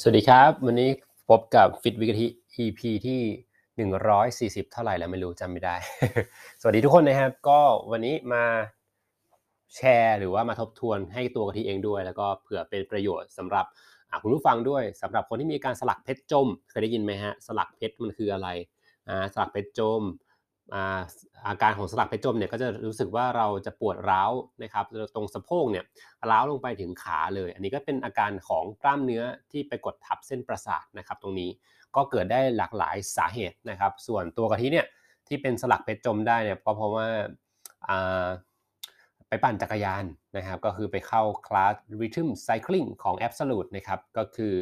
สวัสดีครับ วันนี้พบกับฟิตวิกที EP ที่ 140 เท่าไหร่แล้วไม่รู้จำไม่ได้ สวัสดีทุกคนนะครับ ก็วันนี้มาแชร์หรือว่ามาทบทวนให้ตัวกะทิเองด้วย แล้วก็เผื่อเป็นประโยชน์สำหรับคุณผู้ฟังด้วยสำหรับคนที่มีการสลักเพชรจม เคยได้ยินไหมฮะสลักเพชรมันคืออะไรอ่าสลักเพชรจม อาการของสลักเพชรจมเนี่ยก็จะรู้สึกว่าเราจะปวดร้าวนะครับตรงสะโพกเนี่ยร้าวลงไปถึงขาเลย อันนี้ก็เป็นอาการของกล้ามเนื้อที่ไปกดทับเส้นประสาทนะครับ ตรงนี้ก็เกิดได้หลากหลายสาเหตุนะครับ ส่วนตัวกะทิเนี่ยที่เป็นสลักเพชรจมได้เนี่ยก็เพราะว่าไปปั่นจักรยานนะครับ ก็คือไปเข้าคลาส Rhythm Cycling ของ Absolute นะครับก็คือ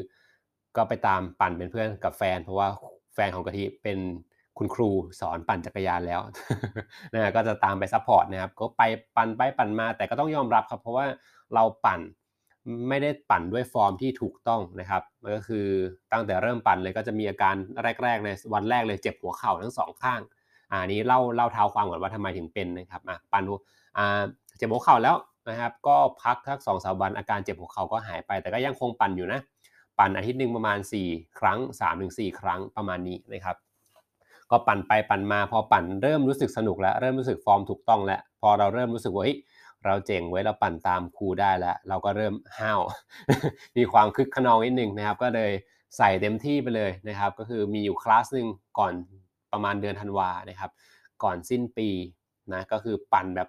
ก็ไปตามปั่นเป็นเพื่อนกับแฟน เพราะว่าแฟนของกะทิเป็น คุณครูสอนปั่นจักรยานแล้วนะก็จะตามไป support นะครับ ก็ไปปั่นไปปั่นมา แต่ก็ต้องยอมรับครับ เพราะว่าเราปั่นไม่ได้ปั่นด้วยฟอร์มที่ถูกต้องนะครับก็คือตั้งแต่เริ่มปั่นเลยก็จะมีอาการแรกๆเลยวันแรกเลยเจ็บหัวเข่าทั้งสองข้างอ่านี้เล่าเล่าเท้าความก่อนว่าทำไมถึงเป็นนะครับอะปั่นอ่าเจ็บหัวเข่าแล้วนะครับก็พักสักสองสามวันอาการเจ็บหัวเข่าก็หายไป แต่ก็ยังคงปั่นอยู่นะ ปั่นอาทิตย์หนึ่งประมาณ 4 ครั้ง 3-4 ครั้งประมาณนี้นะครับ ก็ปั่นไปปั่นมาพอปั่นเริ่มรู้สึกสนุกแล้ว เริ่มรู้สึกฟอร์มถูกต้องแล้ว พอเราเริ่มรู้สึกว่าเราเจ๋งเว้ยเราปั่นตามครูได้แล้ว เราก็เริ่มห้าวมีความคึกคะนองนิดนึงนะครับ ก็เลยใส่เต็มที่ไปเลยนะครับ ก็คือมีอยู่คลาสหนึ่งก่อนประมาณเดือนธันวานะครับ ก่อนสิ้นปีนะก็คือปั่นแบบ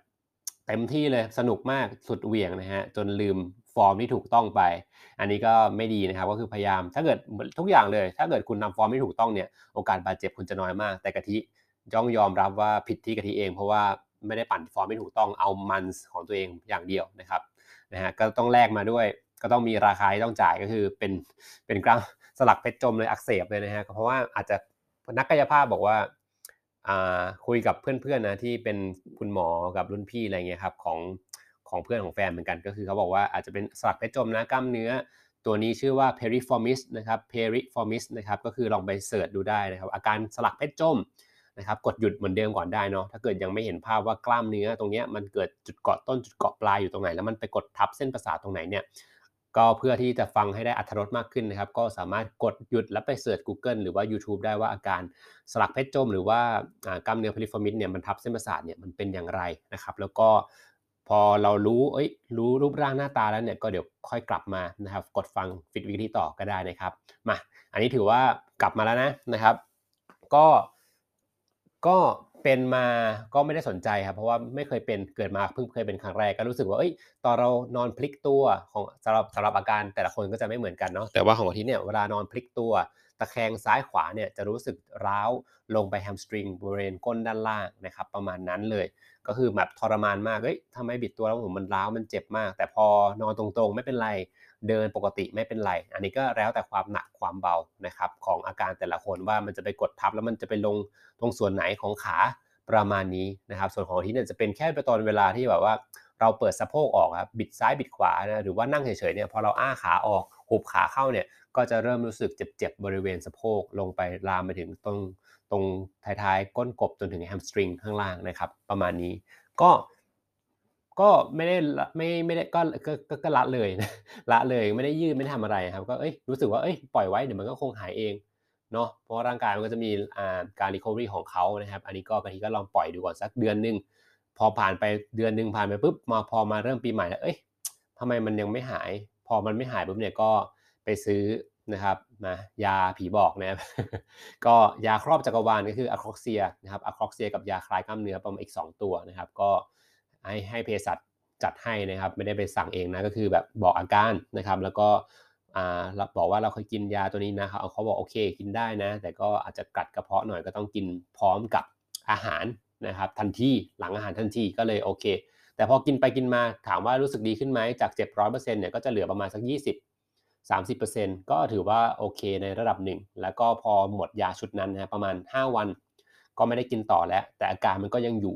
เต็มที่เลยสนุกมากสุดเหวี่ยงนะฮะจนลืม ฟอร์มที่ถูกต้องไป อันนี้ก็ไม่ดีนะครับ ก็คือพยายามถ้าเกิดทุกอย่างเลย ถ้าเกิดคุณทาฟอร์มไม่ถูกต้องเนี่ยโอกาสบาดเจ็บคุณจะน้อยมาก แต่กะทิย่องยอมรับว่าผิดที่กะทิเอง เพราะว่าไม่ได้ปั่นฟอร์มไม่ถูกต้องเอามันของตัวเองอย่างเดียวนะครับนะฮะก็ต้องแลกมาด้วย ก็ต้องมีราคาที่ต้องจ่ายก็คือเป็นเป็นกล้ามสลักเพชรจมเลยอักเสบเลยนะฮะเพราะว่าอาจจะนักกายภาพบอกว่าคุยกับเพื่อนๆนะที่เป็นคุณหมอกับรุ่นพี่อะไรเงี้ยครับของ ของเพื่อนของแฟนเหมือนกัน ก็คือเขาบอกว่าอาจจะเป็นสลักเพชรจมนะกล้ามเนื้อ ตัวนี้ชื่อว่า piriformis นะครับ piriformis นะครับก็คือลองไป search ดูได้นะครับ อาการสลักเพชรจมนะครับกดหยุดเหมือนเดิมก่อนได้เนาะถ้าเกิดยังไม่เห็นภาพว่ากล้ามเนื้อตรงนี้มันเกิดจุดเกาะต้นจุดเกาะปลายอยู่ตรงไหน แล้วมันไปกดทับเส้นประสาทตรงไหนเนี่ยก็เพื่อที่จะฟังให้ได้อรรถรสมากขึ้นนะครับ ก็สามารถกดหยุดแล้วไป search Google หรือว่า YouTube ได้ว่าอาการสลักเพชรจม หรือว่ากล้ามเนื้อ piriformis เนี่ยมันทับเส้นประสาทเนี่ยมันเป็นอย่างไรนะครับ แล้วก็ พอเรารู้เอ้ยรู้รูปร่างหน้าตาแล้วเนี่ยก็เดี๋ยวค่อยกลับมานะครับ กดฟังฟิตวิธีต่อก็ได้นะครับมาอันนี้ถือว่ากลับมาแล้วนะนะครับ ก็ก็เป็นมาก็ไม่ได้สนใจครับ เพราะว่าไม่เคยเป็นเกิดมาเพิ่งเคยเป็นครั้งแรกก็รู้สึกว่าเอ้ยตอนเรานอนพลิกตัวของสำหรับสำหรับอาการแต่ละคนก็จะไม่เหมือนกันเนาะแต่ว่าของอาทิตย์เนี่ยเวลานอนพลิกตัวตะแคงซ้ายขวาเนี่ยจะรู้สึกร้าวลงไปแฮมสตริงบริเวณก้นด้านล่างนะครับ ประมาณนั้นเลย ก็คือแบบทรมานมากเฮ้ยทำไมบิดตัวแล้วผมมันร้าวมันเจ็บมาก แต่พอนอนตรงๆ ไม่เป็นไรเดินปกติไม่เป็นไร อันนี้ก็แล้วแต่ความหนักความเบานะครับของอาการแต่ละคนว่ามันจะไปกดทับแล้วมันจะไปลงตรงส่วนไหนของขาประมาณนี้นะครับ ส่วนของที่เนี่ยจะเป็นแค่ไปตอนเวลาที่แบบว่าเราเปิดสะโพกออกครับบิดซ้ายบิดขวานะหรือว่านั่งเฉยๆเนี่ยพอเราอ้าขาออกหุบขาเข้าเนี่ยก็จะเริ่มรู้สึกเจ็บๆบริเวณสะโพกลงไปลามไปถึงตรง ตรงท้ายๆ ก้นกบจนถึงแฮมสตริงข้างล่างนะครับ ประมาณนี้ก็ก็ไม่ได้ไม่ไม่ได้ก็ก็ก็ละเลยละเลยไม่ได้ยืดไม่ได้ทำอะไรครับ ก็เอ้ยรู้สึกว่าเอ้ยปล่อยไว้เดี๋ยวมันก็คงหายเองเนาะเพราะร่างกายมันก็จะมีอ่าการรีคอเวอรี่ของเขานะครับ อันนี้ก็บางทีก็ลองปล่อยดูก่อนสักเดือนหนึ่งพอผ่านไปเดือนหนึ่งผ่านไปปุ๊บมาพอมาเริ่มปีใหม่แล้วเอ้ยทำไมมันยังไม่หาย พอมันไม่หายปุ๊บเนี่ยก็ไปซื้อ นะครับนะยาผีบอกนะครับก็ยาครอบจักรวาลก็คืออะครอกเซียนะครับอะครอกเซียกับยาคลายกล้ามเนื้อประมาณอีก 2 ตัวนะครับ ก็ให้ให้เภสัชจัดให้นะครับ ไม่ได้ไปสั่งเองนะก็คือแบบบอกอาการนะครับ แล้วก็อ่าบอกว่าเราเคยกินยาตัวนี้นะครับเขาบอกโอเคกินได้นะ แต่ก็อาจจะกัดกระเพาะหน่อยก็ต้องกินพร้อมกับอาหารนะครับ ทันทีหลังอาหารทันทีก็เลยโอเค แต่พอกินไปกินมาถามว่ารู้สึกดีขึ้นไหมจากเจ็บร้อยเปอร์เซ็นต์เนี่ยก็จะเหลือประมาณสัก 20 30%ก็ถือว่าโอเคในระดับหนึ่ง แล้วก็พอหมดยาชุดนั้นนะประมาณ 5 วัน ก็ไม่ได้กินต่อแล้ว แต่อาการมันก็ยังอยู่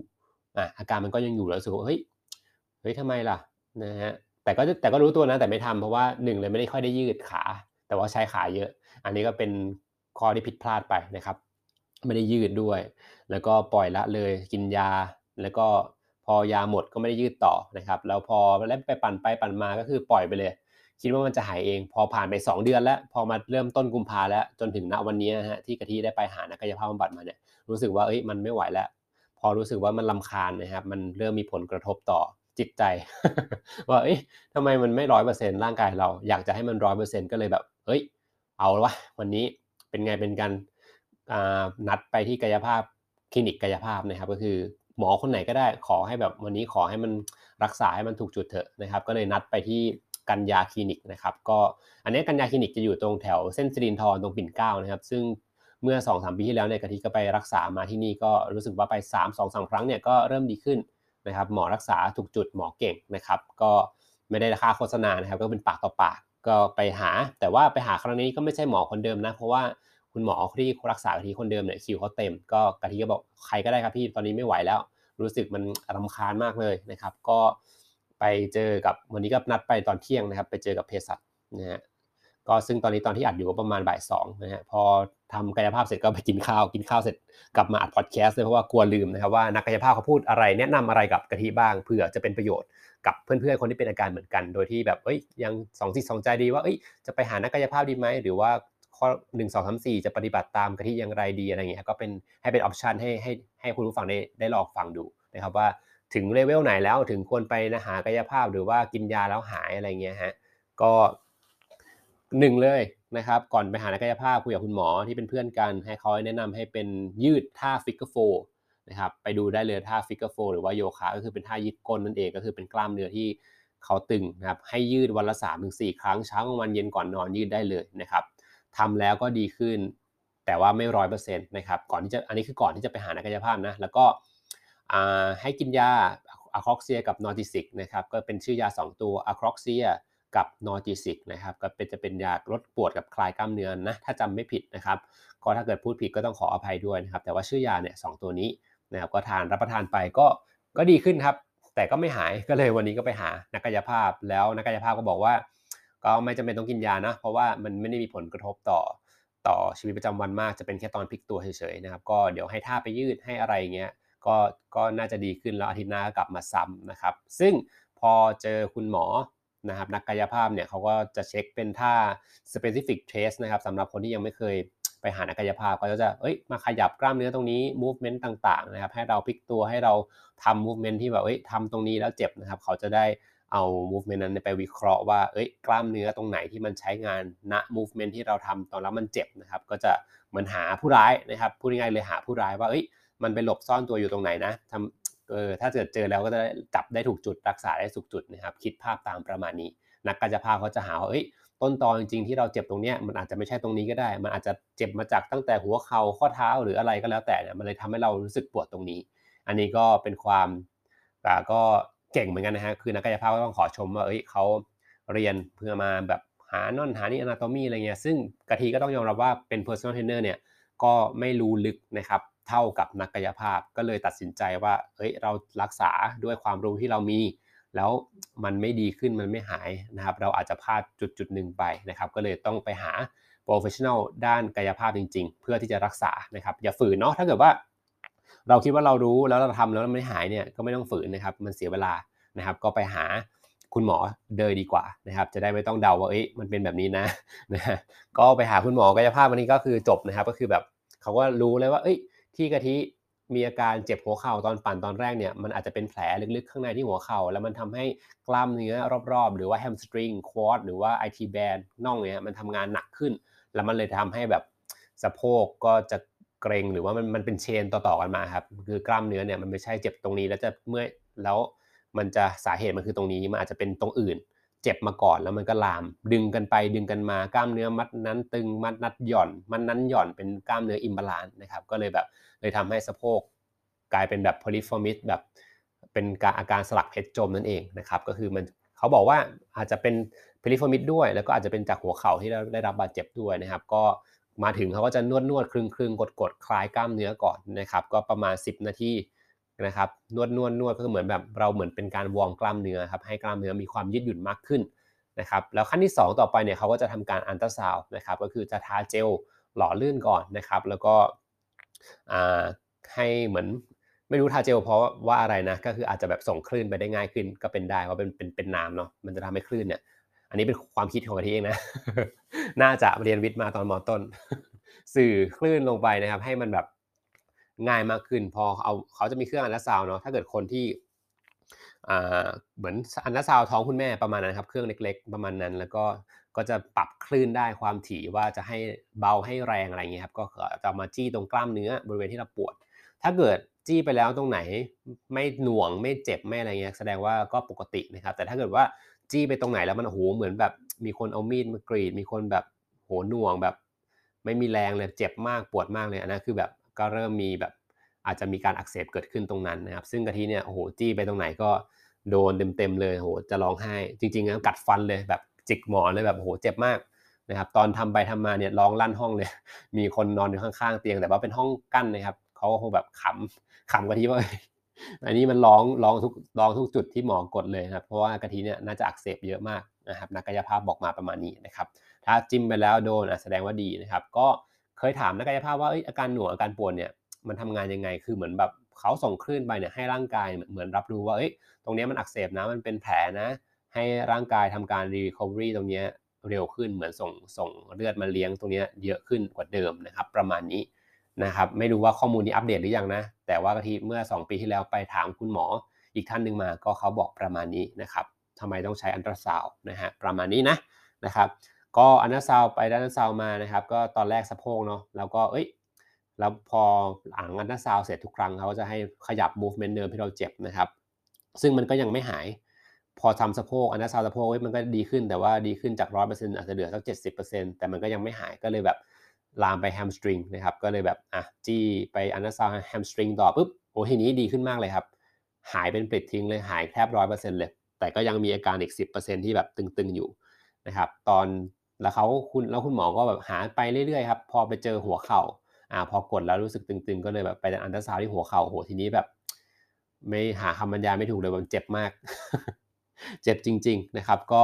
อะอาการมันก็ยังอยู่แล้วรู้สึกว่าเฮ้ยเฮ้ยทำไมล่ะนะฮะแต่ก็แต่ก็รู้ตัวนะแต่ไม่ทำเพราะว่าหนึ่งเลยไม่ได้ค่อยได้ยืดขา แต่ว่าใช้ขาเยอะ อันนี้ก็เป็นข้อที่ผิดพลาดไปนะครับ ไม่ได้ยืดด้วย แล้วก็ปล่อยละเลยกินยา แล้วก็พอยาหมดก็ไม่ได้ยืดต่อนะครับ แล้วพอแล้วไปปั่นไปปั่นมาก็คือปล่อยไปเลย คิดว่ามันจะหายเอง พอผ่านไป 2 เดือนแล้ว พอมาเริ่มต้นกุมภาแล้วจนถึงณวันนี้นะฮะที่กะทิได้ไปหานักกายภาพบำบัดมาเนี่ยรู้สึกว่าเอ้ยมันไม่ไหวแล้ว พอรู้สึกว่ามันลำคาญนะครับ มันเริ่มมีผลกระทบต่อจิตใจ ว่าเอ้ยทำไมมันไม่ร้อยเปอร์เซ็นต์ร่างกายเราอยากจะให้มันร้อยเปอร์เซ็นต์ก็เลยแบบเฮ้ย เอาวะวันนี้เป็นไงเป็นการนัดไปที่กายภาพคลินิกกายภาพนะครับ ก็คือหมอคนไหนก็ได้ขอให้แบบวันนี้ขอให้มันรักษาให้มันถูกจุดเถอะนะครับ ก็เลยนัดไปที่ กัญญาคลินิกนะครับ ก็อันนี้กัญญาคลินิกจะอยู่ตรงแถวเส้นสิรินทรตรงปิ่นเกล้านะครับ ซึ่งเมื่อ2อสปีที่แล้วเนี่ยกะทิก็ไปรักษามาที่นี่ก็รู้สึกว่าไป3 2 3ครั้งเนี่ยก็เริ่มดีขึ้นนะครับหมอรักษาถูกจุดหมอเก่งนะครับ ก็ไม่ได้ราคาโฆษณานะครับ ก็เป็นปากต่อปากก็ไปหา แต่ว่าไปหาครั้งนี้ก็ไม่ใช่หมอคนเดิมนะ เพราะว่าคุณหมอที่รักษากะทิคนเดิมเนี่ยคิวเขาเต็ม ก็กะทิก็บอกใครก็ได้ครับพี่ตอนนี้ไม่ไหวแล้ว รู้สึกมันรำคาญมากเลยนะครับ ก็ ไปเจอกับวันนี้ก็นัดไปตอนเที่ยงนะครับ ไปเจอกับเภสัชนะฮะก็ซึ่งตอนนี้ตอนที่อัดอยู่ก็ประมาณบ่ายสองนะฮะพอทำกายภาพเสร็จก็ไปกินข้าวกินข้าวเสร็จกลับมาอัดพอดแคสต์เลยเพราะว่ากลัวลืมนะครับว่านักกายภาพเขาพูดอะไรแนะนำอะไรกับกะทิบ้างเผื่อจะเป็นประโยชน์กับเพื่อนๆคนที่เป็นอาการเหมือนกัน โดยที่แบบเอ้ยยังสองจิตสองใจดีว่าเอ้ยจะไปหานักกายภาพดีไหมหรือว่าข้อหนึ่งสองสามสี่จะปฏิบัติตามกะทิอย่างไรดีอะไรเงี้ยก็เป็นให้เป็น option ให้ให้ให้คุณผู้ฟังได้ได้ลองฟังดูนะครับว่า ถึงเลเวลไหนแล้วถึงควรไปนะหากายภาพหรือว่ากินยาแล้วหายอะไรเงี้ยฮะก็หนึ่งเลยนะครับ ก่อนไปหานักกายภาพคุยกับคุณหมอที่เป็นเพื่อนกัน ให้เขาแนะนำให้เป็นยืดท่า figure fourนะครับไปดูได้เลยท่า figure four หรือว่าโยคะก็คือเป็นท่ายืดก้นนั่นเองก็คือเป็นกล้ามเนื้อที่เขาตึงนะครับให้ยืดวันละ3 ถึง 4 ครั้งเช้ากลางวันเย็นก่อนนอนยืดได้เลยนะครับทำแล้วก็ดีขึ้นแต่ว่าไม่ร้อยเปอร์เซ็นต์นะครับก่อนที่จะอันนี้คือก่อนที่จะไปหานักกายภาพนะแล้วก็ ให้กินยา Arcoxia กับ Norgesic นะครับก็เป็นชื่อยา 2 ตัว Arcoxia กับ Norgesic นะครับก็เป็นจะเป็นยาลดปวดกับคลายกล้ามเนื้อนะถ้าจำไม่ผิดนะครับก็ถ้าเกิดพูดผิดก็ต้องขออภัยด้วยนะครับแต่ว่าชื่อยาเนี่ยสตัวนี้นะครับก็ทานรับประทานไปก็ก็ดีขึ้นครับ แต่ก็ไม่หายก็เลยวันนี้ก็ไปหานักกายภาพแล้วนักกายภาพก็บอกว่า ก็ไม่จำเป็นต้องกินยานะ เพราะว่ามันไม่ได้มีผลกระทบต่อต่อชีวิตประจำวันมากจะเป็นแค่ตอนพลิกตัวเฉยๆนะครับก็เดี๋ยวให้ท่าไปยืดให้อะไรเงี้ย ก็ก็น่าจะดีขึ้นแล้วอาทิตย์หน้าก็กลับมาซ้ำนะครับ ซึ่งพอเจอคุณหมอนะครับนักกายภาพเนี่ยเขาก็จะเช็คเป็นท่า specific test นะครับสำหรับคนที่ยังไม่เคยไปหานักกายภาพก็จะเอ้ยมาขยับกล้ามเนื้อตรงนี้ movement ต่างๆนะครับให้เราพลิกตัวให้เราทำ movement ที่แบบเอ้ยทำตรงนี้แล้วเจ็บนะครับ เขาจะได้เอา movement นั้นไปวิเคราะห์ว่าเอ้ยกล้ามเนื้อตรงไหนที่มันใช้งานณ movement ที่เราทำตอนแล้วมันเจ็บนะครับ ก็จะเหมือนหาผู้ร้ายนะครับพูดง่ายๆเลยหาผู้ร้ายว่าเอ้ย มันไปหลบซ่อนตัวอยู่ตรงไหนนะทำเออถ้าเกิดเจอแล้วก็จะจับได้ถูกจุดรักษาได้ถูกจุดนะครับ คิดภาพตามประมาณนี้ นักกายภาพเขาจะหาว่าเอ้ยต้นตอจริงๆที่เราเจ็บตรงนี้มันอาจจะไม่ใช่ตรงนี้ก็ได้ มันอาจจะเจ็บมาจากตั้งแต่หัวเข่าข้อเท้าหรืออะไรก็แล้วแต่เนี่ยมันเลยทำให้เรารู้สึกปวดตรงนี้ อันนี้ก็เป็นความแต่ก็เก่งเหมือนกันนะฮะคือนักกายภาพก็ต้องขอชมว่าเอ้ยเขาเรียนเพื่อมาแบบหานอนหานี่อนาโตมีอะไรเงี้ยซึ่งกะทิก็ต้องยอมรับว่าเป็น personal trainer เนี่ยก็ไม่รู้ลึกนะครับ เท่ากับนักกายภาพ ก็เลยตัดสินใจว่าเฮ้ยเรารักษาด้วยความรู้ที่เรามี แล้วมันไม่ดีขึ้นมันไม่หายนะครับ เราอาจจะพลาดจุดจุดหนึ่งไปนะครับ ก็เลยต้องไปหา professional ด้านกายภาพจริง ๆ เพื่อที่จะรักษานะครับอย่าฝืนเนาะถ้าเกิดว่า เราคิดว่าเรารู้แล้วเราทำแล้วมันไม่หายเนี่ยก็ไม่ต้องฝืนนะครับ มันเสียเวลานะครับ ก็ไปหาคุณหมอเลยดีกว่านะครับ จะได้ไม่ต้องเดาว่าเอ้ยมันเป็นแบบนี้นะนะก็ไปหาคุณหมอกายภาพวันนี้ก็คือจบนะครับ ก็คือแบบเขาก็รู้เลยว่า เอ้ย ที่กะทิมีอาการเจ็บหัวเข่าตอนปั่นตอนแรกเนี่ยมันอาจจะเป็นแผลลึกๆข้างในที่หัวเข่าแล้วมันทำให้กล้ามเนื้อรอบๆ หรือว่าแฮมสตริงควอดหรือว่าไอทีแบนน่องเนี่ยมันทำงานหนักขึ้น แล้วมันเลยทำให้แบบสะโพกก็จะเกรงหรือว่ามันมันเป็นเชนต่อๆกันมาครับคือกล้ามเนื้อเนี่ยมันไม่ใช่เจ็บตรงนี้แล้วจะเมื่อยแล้วมันจะสาเหตุมันคือตรงนี้มันอาจจะเป็นตรงอื่น เจ็บมาก่อนแล้วมันก็ลาม ดึงกันไปดึงกันมากล้ามเนื้อมัดนั้นตึงมัดนั้นหย่อน มัดนั้นหย่อนเป็นกล้ามเนื้อ imbalance นะครับก็เลยแบบเลยทำให้สะโพกกลายเป็นแบบ piriformis แบบเป็นการอาการสลักเพชรจมนั่นเองนะครับก็คือมันเขาบอกว่าอาจจะเป็น piriformis ด้วย แล้วก็อาจจะเป็นจากหัวเข่าที่ได้รับบาดเจ็บด้วยนะครับ ก็มาถึงเขาก็จะนวดนวดคลึงคลึงกดกดคลายกล้ามเนื้อก่อนนะครับก็ประมาณ 10 นาที นะครับนวดนวดนวดก็เหมือนแบบเราเหมือนเป็นการ warm กล้ามเนื้อครับให้กล้ามเนื้อมีความยืดหยุ่นมากขึ้นนะครับแล้วขั้นที่ 2 ต่อไปเนี่ยเขาก็จะทำการอันตราซาวนะครับก็คือจะทาเจลหล่อลื่นก่อนนะครับ แล้วก็ให้เหมือนไม่รู้ทาเจลเพราะว่าอะไรนะก็คืออาจจะแบบส่งคลื่นไปได้ง่ายขึ้นก็เป็นได้เพราะเป็นเป็นเป็นน้ำเนาะมันจะทำให้คลื่นเนี่ยอันนี้เป็นความคิดของกะทิเองนะ น่าจะเรียนวิทย์มาตอนมต้น สื่อคลื่นลงไปนะครับ ให้มันแบบ ง่ายมากขึ้น พอเอาเขาจะมีเครื่องอันดัซาวเนาะถ้าเกิดคนที่เหมือนอันดัซาวท้องคุณแม่ประมาณนั้นครับ เครื่องเล็ก ๆ ประมาณนั้น แล้วก็ก็จะปรับคลื่นได้ความถี่ว่าจะให้เบาให้แรงอะไรเงี้ยครับก็จะมาจี้ตรงกล้ามเนื้อบริเวณที่เราปวด ถ้าเกิดจี้ไปแล้วตรงไหนไม่หน่วงไม่เจ็บไม่อะไรเงี้ยแสดงว่าก็ปกตินะครับ แต่ถ้าเกิดว่าจี้ไปตรงไหนแล้วมันโหเหมือนแบบมีคนเอามีดมากรีด มีคนแบบโหหน่วงแบบ ไม่มีแรงเลยเจ็บมากปวดมากเลยอันะคือแบบ ก็เริ่มมีแบบอาจจะมีการอักเสบเกิดขึ้นตรงนั้นนะครับ ซึ่งกะทิเนี่ยโอ้โหจี้ไปตรงไหนก็โดนเต็มๆเลยโหจะร้องไห้ จริงๆนะกัดฟันเลยแบบจิกหมอนเลยแบบโหเจ็บมากนะครับ ตอนทำไปทำมาเนี่ยร้องลั่นห้องเลย มีคนนอนอยู่ข้างๆเตียง แต่ว่าเป็นห้องกั้นนะครับเขาคงแบบขำขำกะทิว่าอันนี้มันร้องร้องทุกร้องทุกจุดที่หมอกดเลยครับ เพราะว่ากะทิเนี่ยน่าจะอักเสบเยอะมากนะครับนักกายภาพบอกมาประมาณนี้นะครับ ถ้าจิ้มไปแล้วโดนแสดงว่าดีนะครับ ก็ ยถามนักกายภาพว่าอาการหนวดอาการปวดเนี่ยมันทำงานยังไง คือเหมือนแบบเขาส่งคลื่นไปเนี่ยให้ร่างกายเหมือนรับรู้ว่าเอ้ยตรงนี้มันอักเสบนะมันเป็นแผลนะ ให้ร่างกายทำการ recovery ตรงนี้เร็วขึ้นเหมือนส่งส่งเลือดมาเลี้ยงตรงนี้เยอะขึ้นกว่าเดิมนะครับ ประมาณนี้นะครับไม่รู้ว่าข้อมูลนี้อัปเดตหรือยังนะ แต่ว่ากะทิเมื่อ 2 ปีที่แล้วไปถามคุณหมออีกท่านหนึ่งมาก็เขาบอกประมาณนี้นะครับทำไมต้องใช้อันตราซาวนะฮะประมาณนี้นะนะครับ ก็อันตราซาวไปด้านซาวมานะครับ ก็ตอนแรกสะโพกเนาะแล้วก็เอ้ยแล้วพอหลังอันตราซาวเสร็จทุกครั้งเขาจะให้ขยับ movement เดิมที่เราเจ็บนะครับ ซึ่งมันก็ยังไม่หาย พอทำสะโพกอันตราซาวสะโพกมันก็ดีขึ้นแต่ว่าดีขึ้นจาก100%อร์เซ็นต์อาจจะเหลือสัก70%แต่มันก็ยังไม่หายก็เลยแบบลามไปแฮมสตริงนะครับก็เลยแบบอะจี้ไปอันตราซาวแฮมสตริงต่อปุ๊บโอ้ทีนี้ดีขึ้นมากเลยครับหายเป็นปลิดทิ้งเลยหายแทบ100%เปอร์เซ็นต์เลย แต่ก็ยังมีอาการอีก10%ที่แบบตึงๆอยู่นะครับตอน แล้วเขาคุณแล้วคุณหมอก็แบบหาไปเรื่อยๆครับพอไปเจอหัวเข่าอ่าพอกดแล้วรู้สึกตึงๆ ก็เลยแบบไปอันตราซาวที่หัวเข่าโหทีนี้แบบ ไม่หาคำบรรยายไม่ถูกเลยมันเจ็บมาก เจ็บจริง ๆนะครับ ก็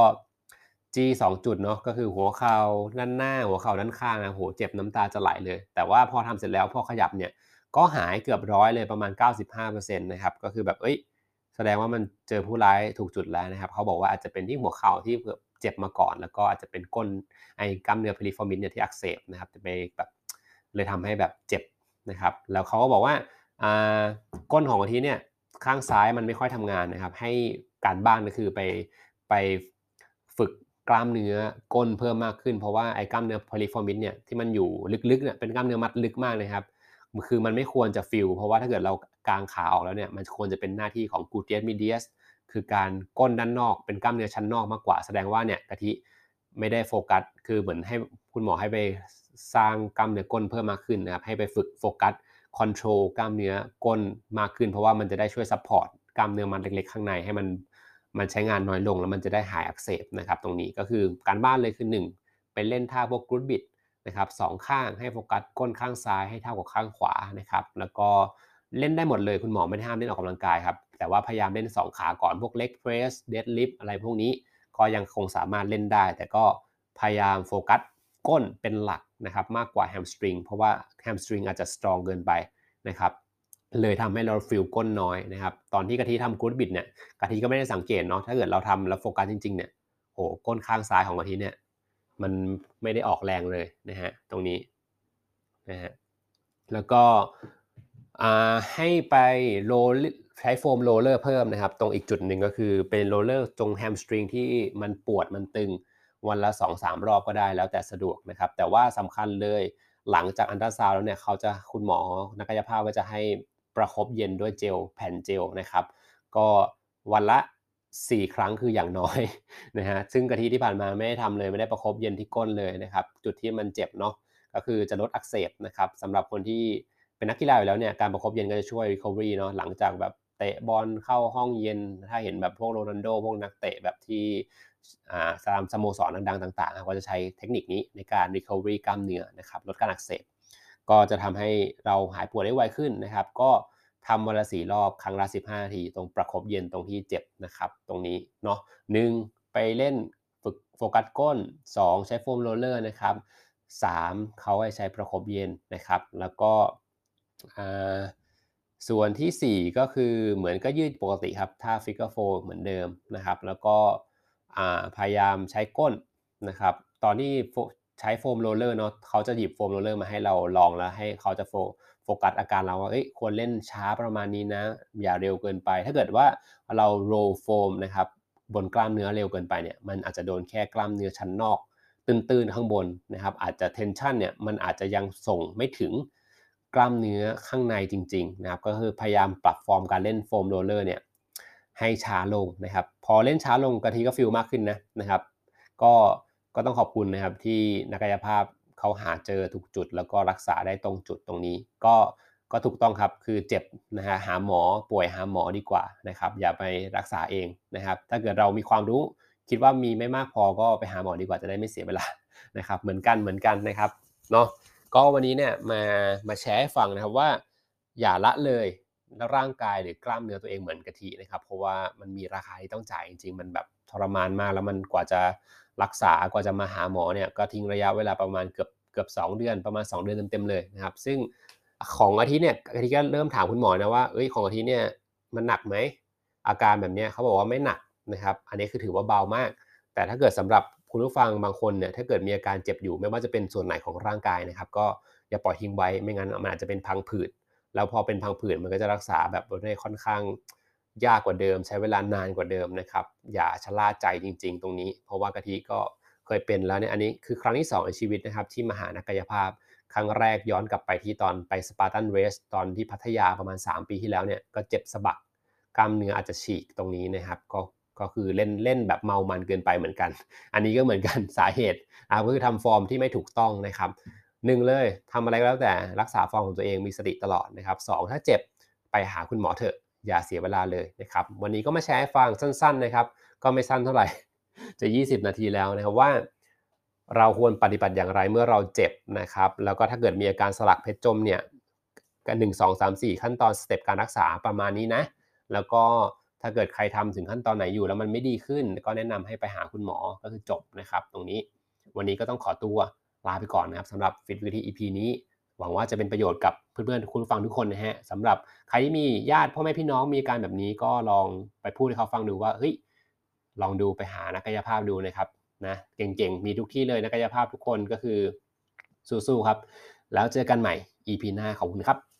จีสองจุดเนาะก็คือหัวเข่าด้านหน้าหัวเข่าด้านข้างนะโหเจ็บน้ำตาจะไหลเลย แต่ว่าพอทำเสร็จแล้วพอขยับเนี่ยก็หายเกือบร้อยเลยประมาณ 95%นะครับก็คือแบบเอ้ย แสดงว่ามันเจอผู้ร้ายถูกจุดแล้วนะครับเขาบอกว่าอาจจะเป็นที่หัวเข่าที่ เจ็บมาก่อน แล้วก็อาจจะเป็นก้นไอ้กล้ามเนื้อ piriformis เนี่ยที่อักเสบนะครับจะไปแบบเลยทำให้แบบเจ็บนะครับ แล้วเขาก็บอกว่าก้นของกะทิเนี่ยข้างซ้ายมันไม่ค่อยทำงานนะครับ ให้การบ้านก็คือไปไปฝึกกล้ามเนื้อก้นเพิ่มมากขึ้น เพราะว่าไอ้กล้ามเนื้อ piriformis เนี่ยที่มันอยู่ลึกๆเนี่ยเป็นกล้ามเนื้อมัดลึกมากเลยครับคือมันไม่ควรจะ feel เพราะว่าถ้าเกิดเรากางขาออกแล้วเนี่ยมันควรจะเป็นหน้าที่ของ gluteus medius คือการก้นด้านนอกเป็นกล้ามเนื้อชั้นนอกมากกว่า แสดงว่าเนี่ยกะทิไม่ได้โฟกัส คือเหมือนให้คุณหมอให้ไปสร้างกล้ามเนื้อก้นเพิ่มมากขึ้นนะครับให้ไปฝึก focus control กล้ามเนื้อก้นมากขึ้น เพราะว่ามันจะได้ช่วย support กล้ามเนื้อมัดเล็กๆ ข้างในให้มันมันใช้งานน้อยลงแล้วมันจะได้หายอักเสบนะครับ ตรงนี้ก็คือการบ้านเลยคือ1ไปเล่นท่าพวก glute bridgeนะครับสองข้างให้โฟกัสก้นข้างซ้ายให้เท่ากับข้างขวานะครับ แล้วก็เล่นได้หมดเลยคุณหมอไม่ได้ห้ามเล่นออกกำลังกายครับ แต่ว่าพยายามเล่น 2 ขาก่อนพวก leg press deadlift อะไรพวกนี้ก็ยังคงสามารถเล่นได้ แต่ก็พยายามโฟกัสก้นเป็นหลักนะครับมากกว่า hamstring เพราะว่า hamstring อาจจะ strong เกินไปนะครับเลยทำให้เรา feel ก้นน้อยนะครับตอนที่กะทิทำกูดบิดเนี่ยกะทิก็ไม่ได้สังเกตเนาะถ้าเกิดเราทำแล้วโฟกัสจริงๆเนี่ยโอ้ก้นข้างซ้ายของกะทิเนี่ยมันไม่ได้ออกแรงเลยนะฮะตรงนี้นะฮะแล้วก็ให้ไป roll ใช้ foam roller เพิ่มนะครับ ตรงอีกจุดหนึ่งก็คือเป็น roller ตรง hamstring ที่มันปวดมันตึงวันละ 2-3 รอบก็ได้แล้วแต่สะดวกนะครับ แต่ว่าสำคัญเลยหลังจากอันตราซาวแล้วเนี่ยเขาจะคุณหมอนักกายภาพก็จะให้ประคบเย็นด้วยเจลแผ่นเจลนะครับ ก็วันละ 4 ครั้งคืออย่างน้อยนะฮะซึ่งกะทิที่ผ่านมาไม่ได้ทำเลยไม่ได้ประครบเย็นที่ก้นเลยนะครับ จุดที่มันเจ็บเนาะก็คือจะลดอักเสบนะครับสำหรับคนที่เป็นนักกีฬาอยู่แล้วเนี่ยการประครบเย็นก็จะช่วย recovery เนาะหลังจากแบบ เตะบอลเข้าห้องเย็น ถ้าเห็นแบบพวกโรนัลโดพวกนักเตะแบบที่ตามสโมสรดังๆต่างๆก็จะใช้เทคนิคนี้ในการ recovery กล้ามเนื้อนะครับลดการอักเสบก็จะทำให้เราหายปวดได้ไวขึ้นนะครับ ก็ทำวันละสี่รอบครั้งละ15นาที ตรงประคบเย็นตรงที่เจ็บนะครับ ตรงนี้เนาะหนึ่งไปเล่นฝึกโฟกัสก้น 2 ใช้ foam roller นะครับ3เขาให้ใช้ประคบเย็นนะครับ แล้วก็ ส่วนที่ 4 ก็คือเหมือนก็ยืดปกติครับท่า figure four เหมือนเดิมนะครับ แล้วก็พยายามใช้ก้นนะครับ ตอนที่ใช้ foam roller เนาะเขาจะหยิบ foam roller มาให้เราลองแล้วให้เขาจะโฟโฟกัสอาการเราว่าเอ้ยควรเล่นช้าประมาณนี้นะ อย่าเร็วเกินไป ถ้าเกิดว่าเรา roll foam นะครับบนกล้ามเนื้อเร็วเกินไปเนี่ยมันอาจจะโดนแค่กล้ามเนื้อชั้นนอก ตื้นๆข้างบนนะครับ อาจจะ tension เนี่ยมันอาจจะยังส่งไม่ถึง กล้ามเนื้อข้างในจริงๆนะครับก็คือพยายามปรับฟอร์มการเล่น foam roller เนี่ยให้ช้าลงนะครับ พอเล่นช้าลงกะทิก็ feel มากขึ้นนะนะครับ ก็ก็ต้องขอบคุณนะครับที่นักกายภาพเขาหาเจอถูกจุด แล้วก็รักษาได้ตรงจุดตรงนี้ ก็ก็ถูกต้องครับคือเจ็บนะฮะหาหมอป่วยหาหมอดีกว่านะครับ อย่าไปรักษาเองนะครับ ถ้าเกิดเรามีความรู้คิดว่ามีไม่มากพอก็ไปหาหมอดีกว่าจะได้ไม่เสียเวลานะครับ เหมือนกันเหมือนกันนะครับเนาะ ก็วันนี้เนี่ยมามาแชร์ให้ฟังนะครับว่า อย่าละเลยร่างกายหรือกล้ามเนื้อตัวเองเหมือนกะทินะครับ เพราะว่ามันมีราคาที่ต้องจ่ายจริงๆ มันแบบทรมานมากแล้วมันกว่าจะรักษากว่าจะมาหาหมอเนี่ยก็ทิ้งระยะเวลาประมาณเกือบเกือบ 2 เดือนประมาณ 2 เดือนเต็มๆเลยนะครับ ซึ่งของอาทิตย์เนี่ยอาทิตย์ก็เริ่มถามคุณหมอนะว่าเอ้ยของอาทิตย์เนี่ยมันหนักไหมอาการแบบนี้เขาบอกว่าไม่หนักนะครับ อันนี้คือถือว่าเบามาก แต่ถ้าเกิดสำหรับ คุณผู้ฟังบางคนเนี่ยถ้าเกิดมีอาการเจ็บอยู่ ไม่ว่าจะเป็นส่วนไหนของร่างกายนะครับ ก็อย่าปล่อยทิ้งไว้ไม่งั้นมันอาจจะเป็นพังผืดแล้วพอเป็นพังผืดมันก็จะรักษาแบบได้ค่อนข้างยากกว่าเดิม ใช้เวลานานกว่าเดิมนะครับอย่าชะล่าใจจริง ๆ ตรงนี้ เพราะว่ากะทิก็เคยเป็นแล้วเนี่ยอันนี้คือครั้งที่ 2 ในชีวิตนะครับที่มาหานักกายภาพ ครั้งแรกย้อนกลับไปที่ตอนไป Spartan Race ตอนที่พัทยาประมาณ 3 ปีที่แล้วเนี่ยก็เจ็บสะบักกล้ามเนื้ออาจจะฉีกตรงนี้นะครับ ก็ ก็คือเล่นเล่นแบบเมามันเกินไปเหมือนกัน อันนี้ก็เหมือนกันสาเหตุอ่าก็คือทำฟอร์มที่ไม่ถูกต้องนะครับหนึ่งเลยทำอะไรก็แล้วแต่รักษาฟอร์มของตัวเองมีสติตลอดนะครับสองถ้าเจ็บไปหาคุณหมอเถอะ อย่าเสียเวลาเลยนะครับวันนี้ก็มาแชร์ให้ฟังสั้นๆนะครับก็ไม่สั้นเท่าไหร่จะ 20 นาทีแล้วนะครับว่า เราควรปฏิบัติอย่างไรเมื่อเราเจ็บนะครับ แล้วก็ถ้าเกิดมีอาการสลักเพชรจมเนี่ยกันหนึ่งสองสามสี่ขั้นตอนสเต็ปการรักษาประมาณนี้นะ แล้วก็ ถ้าเกิดใครทำถึงขั้นตอนไหนอยู่แล้วมันไม่ดีขึ้น ก็แนะนำให้ไปหาคุณหมอก็คือจบนะครับ ตรงนี้วันนี้ก็ต้องขอตัวลาไปก่อนนะครับสำหรับฟิตวิธี EP นี้ หวังว่าจะเป็นประโยชน์กับเพื่อนๆคุณฟังทุกคนนะฮะสำหรับใครที่มีญาติพ่อแม่พี่น้องมีอาการแบบนี้ก็ลองไปพูดให้เขาฟังดูว่าเฮ้ยลองดูไปหานักกายภาพดูนะครับนะเก่งๆ มีทุกที่เลยนักกายภาพทุกคนก็คือสู้ๆครับ แล้วเจอกันใหม่ EP หน้าขอบคุณครับ